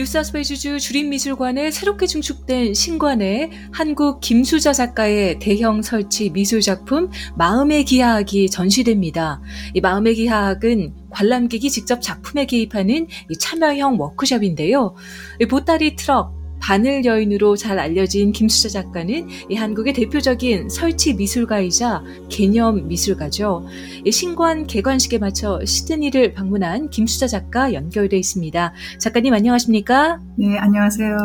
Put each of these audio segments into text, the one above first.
뉴사스웨이주주 주립미술관에 새롭게 증축된 신관에 한국 김수자 작가의 대형 설치 미술 작품 마음의 기하학이 전시됩니다. 이 마음의 기하학은 관람객이 직접 작품에 개입하는 참여형 워크숍인데요. 보따리 트럭, 바늘 여인으로 잘 알려진 김수자 작가는 이 한국의 대표적인 설치 미술가이자 개념 미술가죠. 이 신관 개관식에 맞춰 시드니를 방문한 김수자 작가 연결돼 있습니다. 작가님 안녕하십니까? 네, 안녕하세요.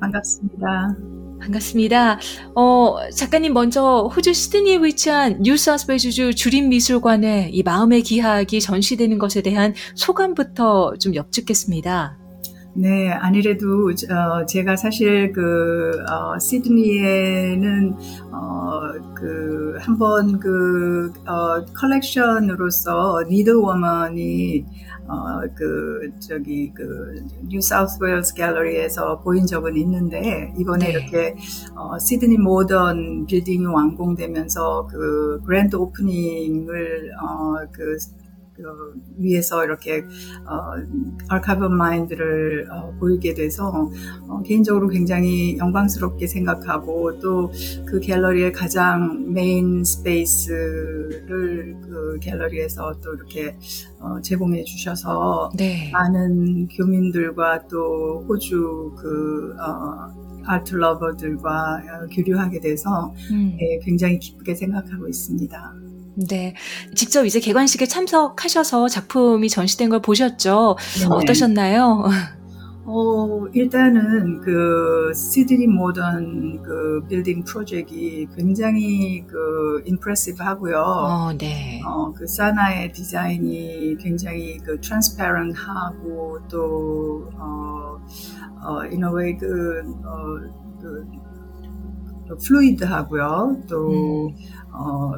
반갑습니다. 반갑습니다. 어, 작가님 먼저 호주 시드니에 위치한 뉴사스웨이주주 주립미술관에 이 마음의 기하학이 전시되는 것에 대한 소감부터 좀 여쭙겠습니다. 네, 아니래도 어, 제가 사실 그 어, 시드니에는 어, 그 한번 그 어, 컬렉션으로서 니드 워먼이 어, 그 저기 그 뉴 사우스 웨일스 갤러리에서 보인 적은 있는데 이번에 네. 이렇게 어, 시드니 모던 빌딩이 완공되면서 그 grand opening을 어, 그 그 위에서 이렇게 어, Archive Mind를 어, 보이게 돼서 어, 개인적으로 굉장히 영광스럽게 생각하고 또 그 갤러리의 가장 main space를 그 갤러리에서 또 이렇게 어, 제공해 주셔서 네. 많은 교민들과 또 호주 그 어, art lover들과 어, 교류하게 돼서 음. 네, 굉장히 기쁘게 생각하고 있습니다. 네. 직접 이제 개관식에 참석하셔서 작품이 전시된 걸 보셨죠? 네. 어떠셨나요? 어, 일단은 그 시드니 모던 그 빌딩 프로젝트이 굉장히 그 impressive 하고요. 어, 네. 어, 그 SANAA의 디자인이 굉장히 그 transparent 하고 또 어, 어, in a way 그, 어, 그, fluid 하고요. 또, 음. 어,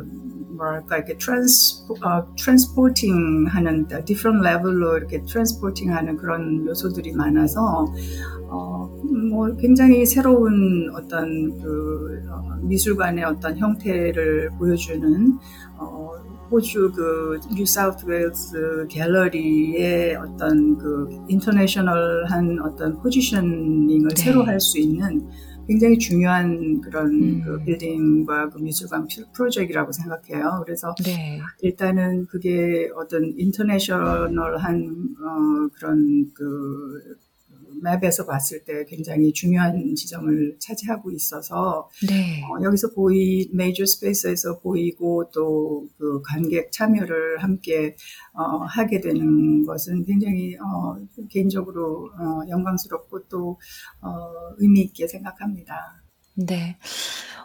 뭐랄까 이렇게 trans 어, transporting 하는 different level로 이렇게 transporting 하는 그런 요소들이 많아서 어, 뭐 굉장히 새로운 어떤 그 어, 미술관의 어떤 형태를 보여주는 어, 호주 그 뉴사우스 웨일스 갤러리의 어떤 그 international한 어떤 positioning을 네. 새로 할 수 있는 굉장히 중요한 그런 음. 그 빌딩과 그 미술관 프로젝트라고 생각해요. 그래서 네. 일단은 그게 어떤 international한 어, 그런 그 map에서 봤을 때 굉장히 중요한 지점을 차지하고 있어서 네. 어, 여기서 보이 major space에서 보이고 또 그 관객 참여를 함께 어, 하게 되는 것은 굉장히 어, 개인적으로 어, 영광스럽고 또 어, 의미 있게 생각합니다. 네.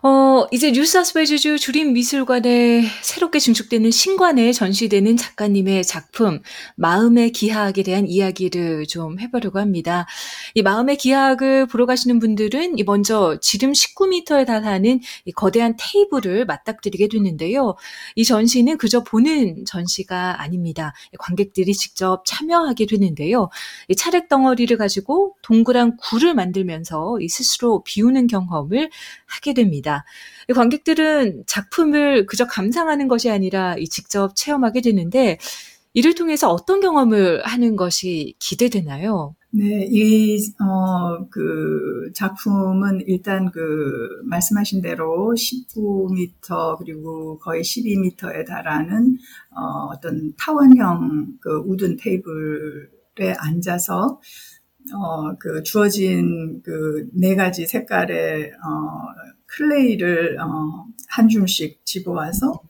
어, 이제 뉴사스웨이주 주립미술관에 새롭게 증축되는 신관에 전시되는 작가님의 작품, 마음의 기하학에 대한 이야기를 좀 해보려고 합니다. 이 마음의 기하학을 보러 가시는 분들은 먼저 지름 19m에 달하는 이 거대한 테이블을 맞닥뜨리게 되는데요. 이 전시는 그저 보는 전시가 아닙니다. 관객들이 직접 참여하게 되는데요. 이 차렉 덩어리를 가지고 동그란 굴을 만들면서 이 스스로 비우는 경험을 하게 됩니다. 관객들은 작품을 그저 감상하는 것이 아니라 직접 체험하게 되는데 이를 통해서 어떤 경험을 하는 것이 기대되나요? 네, 이, 어, 그 작품은 일단 그 말씀하신 대로 19m 그리고 거의 12m에 달하는 어, 어떤 타원형 그 wooden 테이블에 앉아서 어, 그 주어진 그 네 가지 색깔의 어, clay를 어, 한 줌씩 집어와서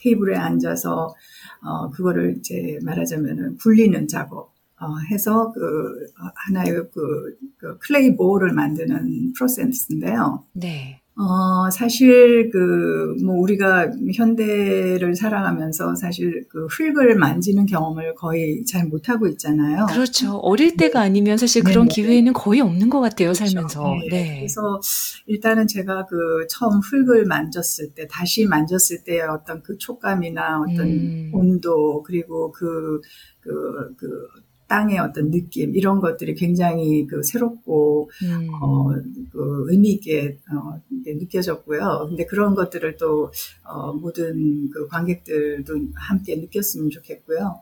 테이블에 앉아서 어, 그거를 이제 말하자면은 굴리는 작업 어, 해서 그 하나의 그, 그 clay ball을 만드는 프로세스인데요. 네. 어, 사실 그, 뭐, 우리가 현대를 살아가면서 사실 그 흙을 만지는 경험을 거의 잘 못하고 있잖아요. 그렇죠. 어릴 때가 네. 아니면 사실 그런 네 기회는 거의 없는 것 같아요, 그렇죠. 살면서. 네. 네. 그래서 일단은 제가 그 처음 흙을 만졌을 때, 다시 만졌을 때의 어떤 그 촉감이나 어떤 음. 온도, 그리고 그, 그, 그, 땅의 어떤 느낌 이런 것들이 굉장히 그 새롭고 음. 어 그 의미 있게 어 느껴졌고요. 근데 그런 것들을 또 어 모든 그 관객들도 함께 느꼈으면 좋겠고요.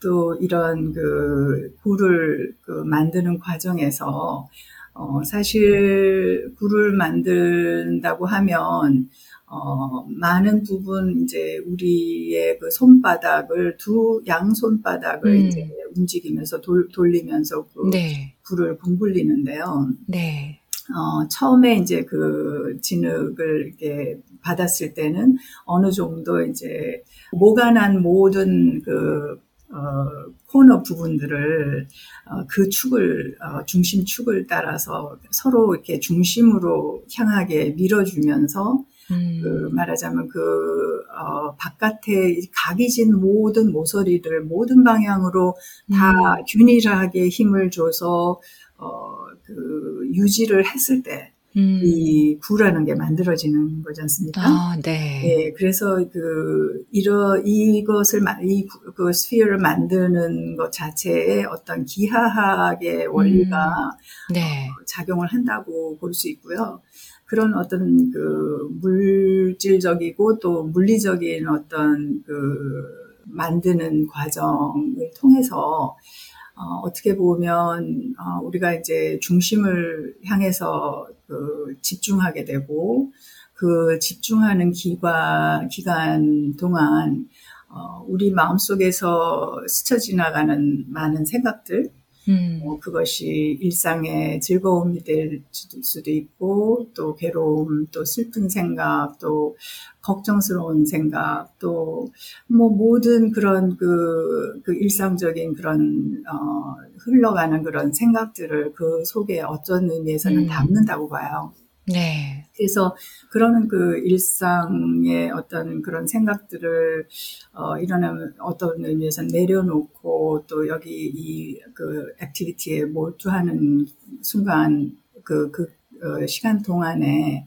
또 이런 그 굴을 그 만드는 과정에서 어 사실 굴을 만든다고 하면 어, 많은 부분 이제 우리의 그 손바닥을 두 양 손바닥을 음. 이제 움직이면서 돌, 돌리면서 그 네. 불을 붕불리는데요. 네. 어, 처음에 이제 그 진흙을 이렇게 받았을 때는 어느 정도 이제 모가난 모든 그 어, 코너 부분들을 어, 그 축을 어, 중심 축을 따라서 서로 이렇게 중심으로 향하게 밀어주면서 음. 그 말하자면 그 어, 바깥에 각이 진 모든 모서리를 모든 방향으로 다 음. 균일하게 힘을 줘서 어, 그 유지를 했을 때. 음. 이 구라는 게 만들어지는 거지 않습니까? 아, 네. 예, 그래서 그 이러 이것을 이그 스피어를 만드는 것 자체에 어떤 기하학의 원리가 음. 네. 어, 작용을 한다고 볼 수 있고요. 그런 어떤 그 물질적이고 또 물리적인 어떤 그 만드는 과정을 통해서 어, 어떻게 보면 어, 우리가 이제 중심을 향해서 그 집중하게 되고 그 집중하는 기간 기간 동안 어, 우리 마음 속에서 스쳐 지나가는 많은 생각들 음. 어, 그것이 일상의 즐거움이 될 수도 있고 또 괴로움, 또 슬픈 생각, 또 걱정스러운 생각, 또 뭐 모든 그런 그, 그 일상적인 그런 어, 흘러가는 그런 생각들을 그 속에 어떤 의미에서는 음. 담는다고 봐요. 네. 그래서 그러는 그 일상의 어떤 그런 생각들을 어 이런 어떤 의미에서 내려놓고 또 여기 이 그 activity에 몰두하는 순간 그그 그, 어, 시간 동안에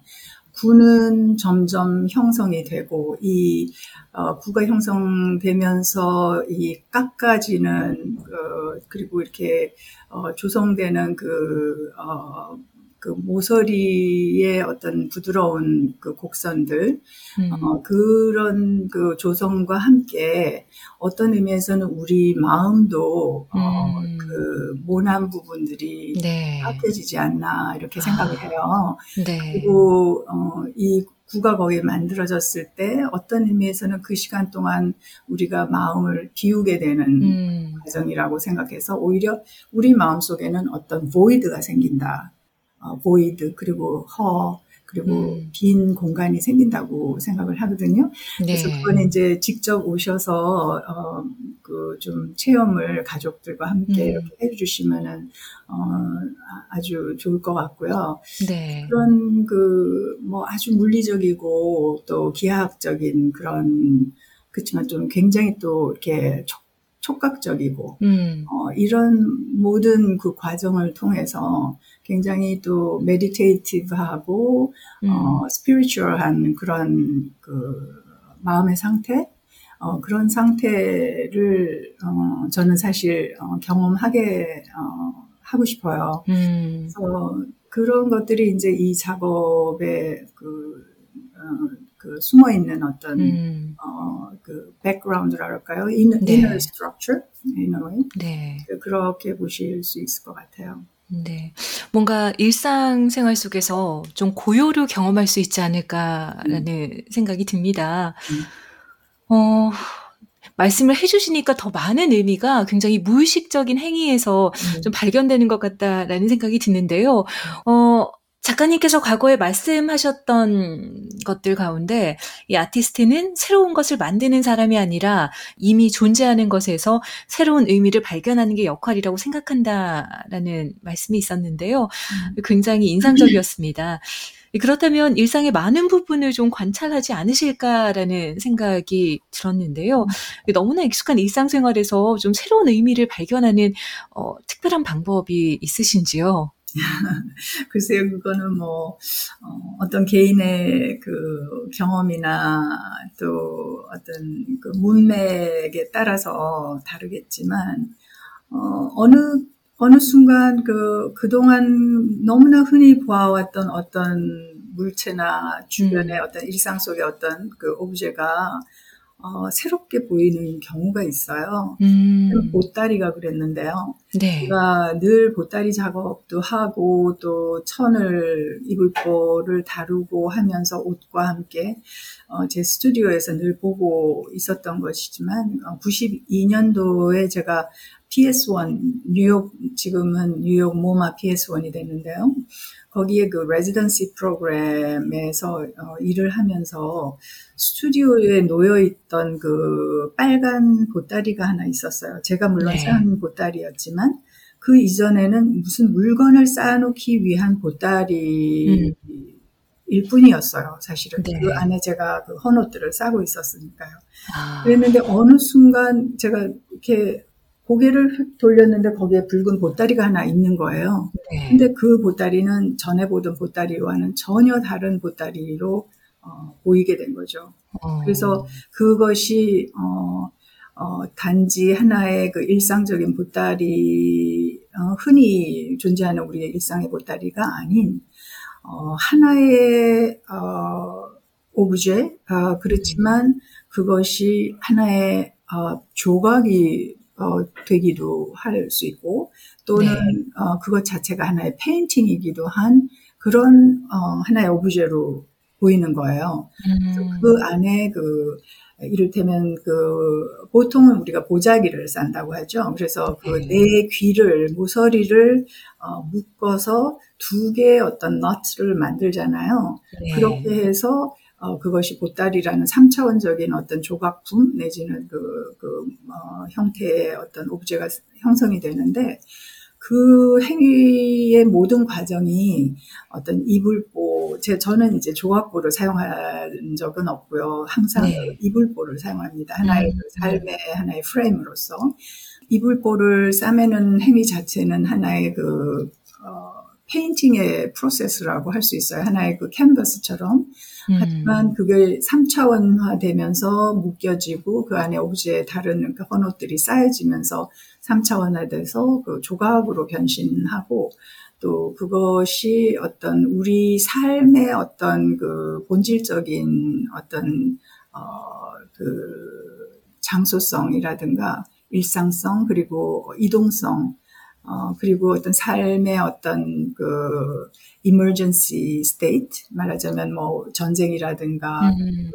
구는 점점 형성이 되고 이 어, 구가 형성되면서 이 깎아지는 어, 그리고 이렇게 어, 조성되는 그 어, 그 모서리의 어떤 부드러운 그 곡선들 음. 어, 그런 그 조성과 함께 어떤 의미에서는 우리 마음도 어, 음. 어, 그 모난 부분들이 네. 합해지지 않나 이렇게 생각을 아. 해요. 네. 그리고 어, 이 구가 거기에 만들어졌을 때 어떤 의미에서는 그 시간 동안 우리가 마음을 비우게 되는 음. 과정이라고 생각해서 오히려 우리 마음 속에는 어떤 보이드가 생긴다. 어, void 그리고 허 그리고 음. 빈 공간이 생긴다고 생각을 하거든요. 네. 그래서 그거는 이제 직접 오셔서 어, 그 좀 체험을 가족들과 함께 음. 이렇게 해주시면은 어, 아주 좋을 것 같고요. 네. 그런 그 뭐 아주 물리적이고 또 기하학적인 그런 그렇지만 좀 굉장히 또 이렇게 촉, 촉각적이고 음. 어, 이런 모든 그 과정을 통해서 굉장히 또 메디테이티브하고 음. 어, 스피리추얼한 그런 그 마음의 상태 어, 그런 상태를 어, 저는 사실 어, 경험하게 어, 하고 싶어요. 음. 그래서 그런 것들이 이제 이 작업에 그, 어, 그 숨어 있는 어떤 음. 어, 그 백그라운드랄까요? inner, 네. inner structure, in a way. 네. 그렇게 보실 수 있을 것 같아요. 네. 뭔가 일상생활 속에서 좀 고요를 경험할 수 있지 않을까라는 음. 생각이 듭니다. 음. 어, 말씀을 해주시니까 더 많은 의미가 굉장히 무의식적인 행위에서 음. 좀 발견되는 것 같다라는 생각이 드는데요. 어, 작가님께서 과거에 말씀하셨던 것들 가운데 이 아티스트는 새로운 것을 만드는 사람이 아니라 이미 존재하는 것에서 새로운 의미를 발견하는 게 역할이라고 생각한다라는 말씀이 있었는데요. 음. 굉장히 인상적이었습니다. 그렇다면 일상의 많은 부분을 좀 관찰하지 않으실까라는 생각이 들었는데요. 음. 너무나 익숙한 일상생활에서 좀 새로운 의미를 발견하는 어, 특별한 방법이 있으신지요? 글쎄요, 그거는 뭐, 어, 떤 개인의 그 경험이나 또 어떤 그 문맥에 따라서 다르겠지만, 어, 어느, 어느 순간 그, 그동안 너무나 흔히 보아왔던 어떤 물체나 주변의 음. 어떤 일상 속의 어떤 그 오브제가 어, 새롭게 보이는 경우가 있어요. 음. 보따리가 그랬는데요. 네. 제가 늘 보따리 작업도 하고 또 천을 이불보를 다루고 하면서 옷과 함께 어, 제 스튜디오에서 늘 보고 있었던 것이지만 어, 92년도에 제가 PS1 뉴욕 지금은 뉴욕 모마 PS1이 됐는데요. 거기에 그 레지던시 프로그램에서 어, 일을 하면서 스튜디오에 놓여 있던 그 빨간 보따리가 하나 있었어요. 제가 물론 네. 산 보따리였지만 그 이전에는 무슨 물건을 쌓아놓기 위한 보따리 음. 일 뿐이었어요, 사실은. 네. 그 안에 제가 그 헌옷들을 싸고 있었으니까요. 아. 그랬는데 어느 순간 제가 이렇게 고개를 휙 돌렸는데 거기에 붉은 보따리가 하나 있는 거예요. 네. 근데 그 보따리는 전에 보던 보따리와는 전혀 다른 보따리로 어, 보이게 된 거죠. 어. 그래서 그것이 어, 어, 단지 하나의 그 일상적인 보따리, 어, 흔히 존재하는 우리의 일상의 보따리가 아닌, 어, 하나의, 어, 오브제, 어, 그렇지만 그것이 하나의, 어, 조각이 어, 되기도 할 수 있고 또는 네. 어, 그것 자체가 하나의 페인팅이기도 한 그런 어, 하나의 오브제로 보이는 거예요. 음. 그 안에 그 이를테면 그 보통은 우리가 보자기를 싼다고 하죠. 그래서 그내 네. 귀를 모서리를 어, 묶어서 두 개의 어떤 너트를 만들잖아요. 네. 그렇게 해서 어, 그것이 보따리라는 3차원적인 어떤 조각품 내지는 그, 그, 어, 형태의 어떤 오브제가 형성이 되는데 그 행위의 모든 과정이 어떤 이불보, 제, 저는 이제 조각보를 사용한 적은 없고요. 항상 네. 이불보를 사용합니다. 하나의 음. 그 삶의 하나의 프레임으로서. 이불보를 싸매는 행위 자체는 하나의 그, 어, 페인팅의 프로세스라고 할 수 있어요. 하나의 그 캔버스처럼. 음. 하지만 그게 3차원화 되면서 묶여지고 그 안에 오브제에 다른 그 헌옷들이 쌓여지면서 3차원화 돼서 그 조각으로 변신하고 또 그것이 어떤 우리 삶의 어떤 그 본질적인 어떤 어 그 장소성이라든가 일상성 그리고 이동성 어, 그리고 어떤 삶의 어떤 그 emergency state 말하자면 뭐 전쟁이라든가 음.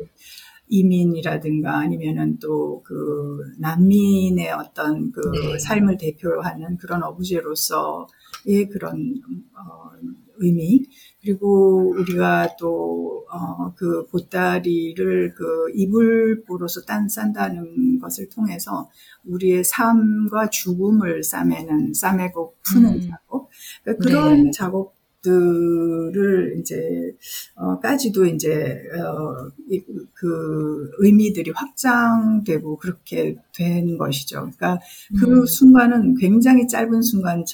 이민이라든가 아니면은 또 그 난민의 어떤 그 네. 삶을 대표하는 그런 어부제로서의 그런 어, 의미 그리고 우리가 또, 어, 그 보따리를 그 이불보로서 딴 싼다는 것을 통해서 우리의 삶과 죽음을 싸매는, 싸매고 푸는 음. 작업. 그러니까 그런 네. 작업 것 들을 이제 어까지도 이제 어그 의미들이 확장되고 그렇게 된 것이죠. 그러니까 그 음. 순간은 굉장히 짧은 순간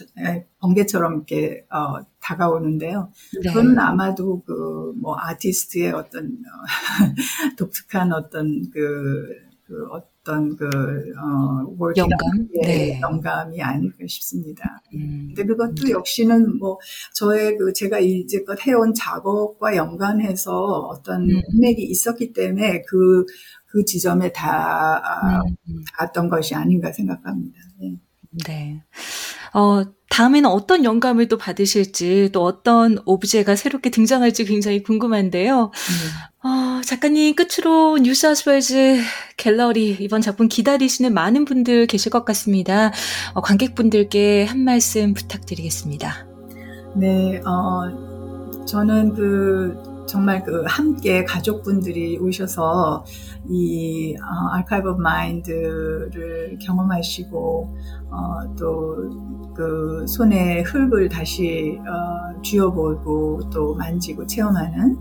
번개처럼 이렇게 어 다가오는데요. 네. 그거는 아마도 그 뭐 아티스트의 어떤 어, 독특한 어떤 그, 그 어떤 그, 어, 영감? 네. 영감이 아닐까 싶습니다. 음. 근데 그것도 역시는 뭐, 저의 그, 제가 이제껏 해온 작업과 연관해서 어떤 음. 맥이 있었기 때문에 그, 그 지점에 다, 음. 닿았던 것이 아닌가 생각합니다. 네. 네. 어, 다음에는 어떤 영감을 또 받으실지 또 어떤 오브제가 새롭게 등장할지 굉장히 궁금한데요. 음. 어, 작가님 끝으로 뉴사우스웨일즈 갤러리 이번 작품 기다리시는 많은 분들 계실 것 같습니다. 어, 관객분들께 한 말씀 부탁드리겠습니다. 네, 어, 저는 그 정말 그 함께 가족분들이 오셔서 이 어, Archive of Mind를 경험하시고 어, 또 그 손에 흙을 다시 어, 쥐어보고 또 만지고 체험하는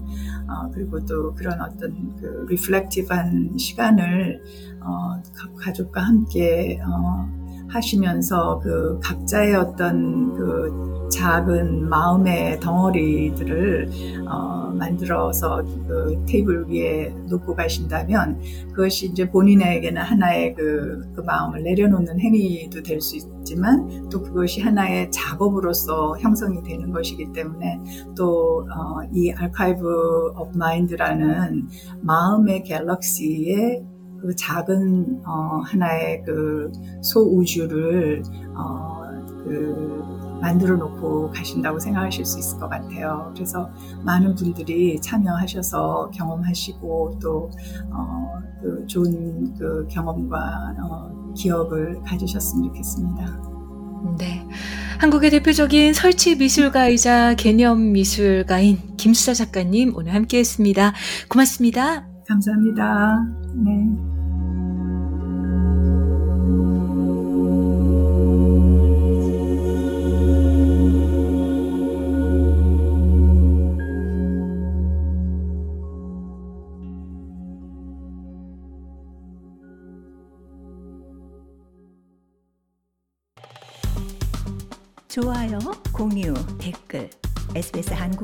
어, 그리고 또 그런 어떤 그 reflective한 시간을 어, 가족과 함께 어, 하시면서 그 각자의 어떤 그 작은 마음의 덩어리들을 어, 만들어서 그 테이블 위에 놓고 가신다면 그것이 이제 본인에게는 하나의 그, 그 마음을 내려놓는 행위도 될 수 있지만 또 그것이 하나의 작업으로서 형성이 되는 것이기 때문에 또 이 어, Archive of Mind라는 마음의 galaxy에 그 작은 어, 하나의 그 소우주를 어, 그 만들어 놓고 가신다고 생각하실 수 있을 것 같아요. 그래서 많은 분들이 참여하셔서 경험하시고 또 어, 그 좋은 그 경험과 어, 기억을 가지셨으면 좋겠습니다. 네. 한국의 대표적인 설치 미술가이자 개념 미술가인 김수자 작가님 오늘 함께 했습니다. 고맙습니다. 감사합니다. 네.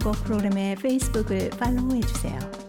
한국어 프로그램의 페이스북을 팔로우해 주세요.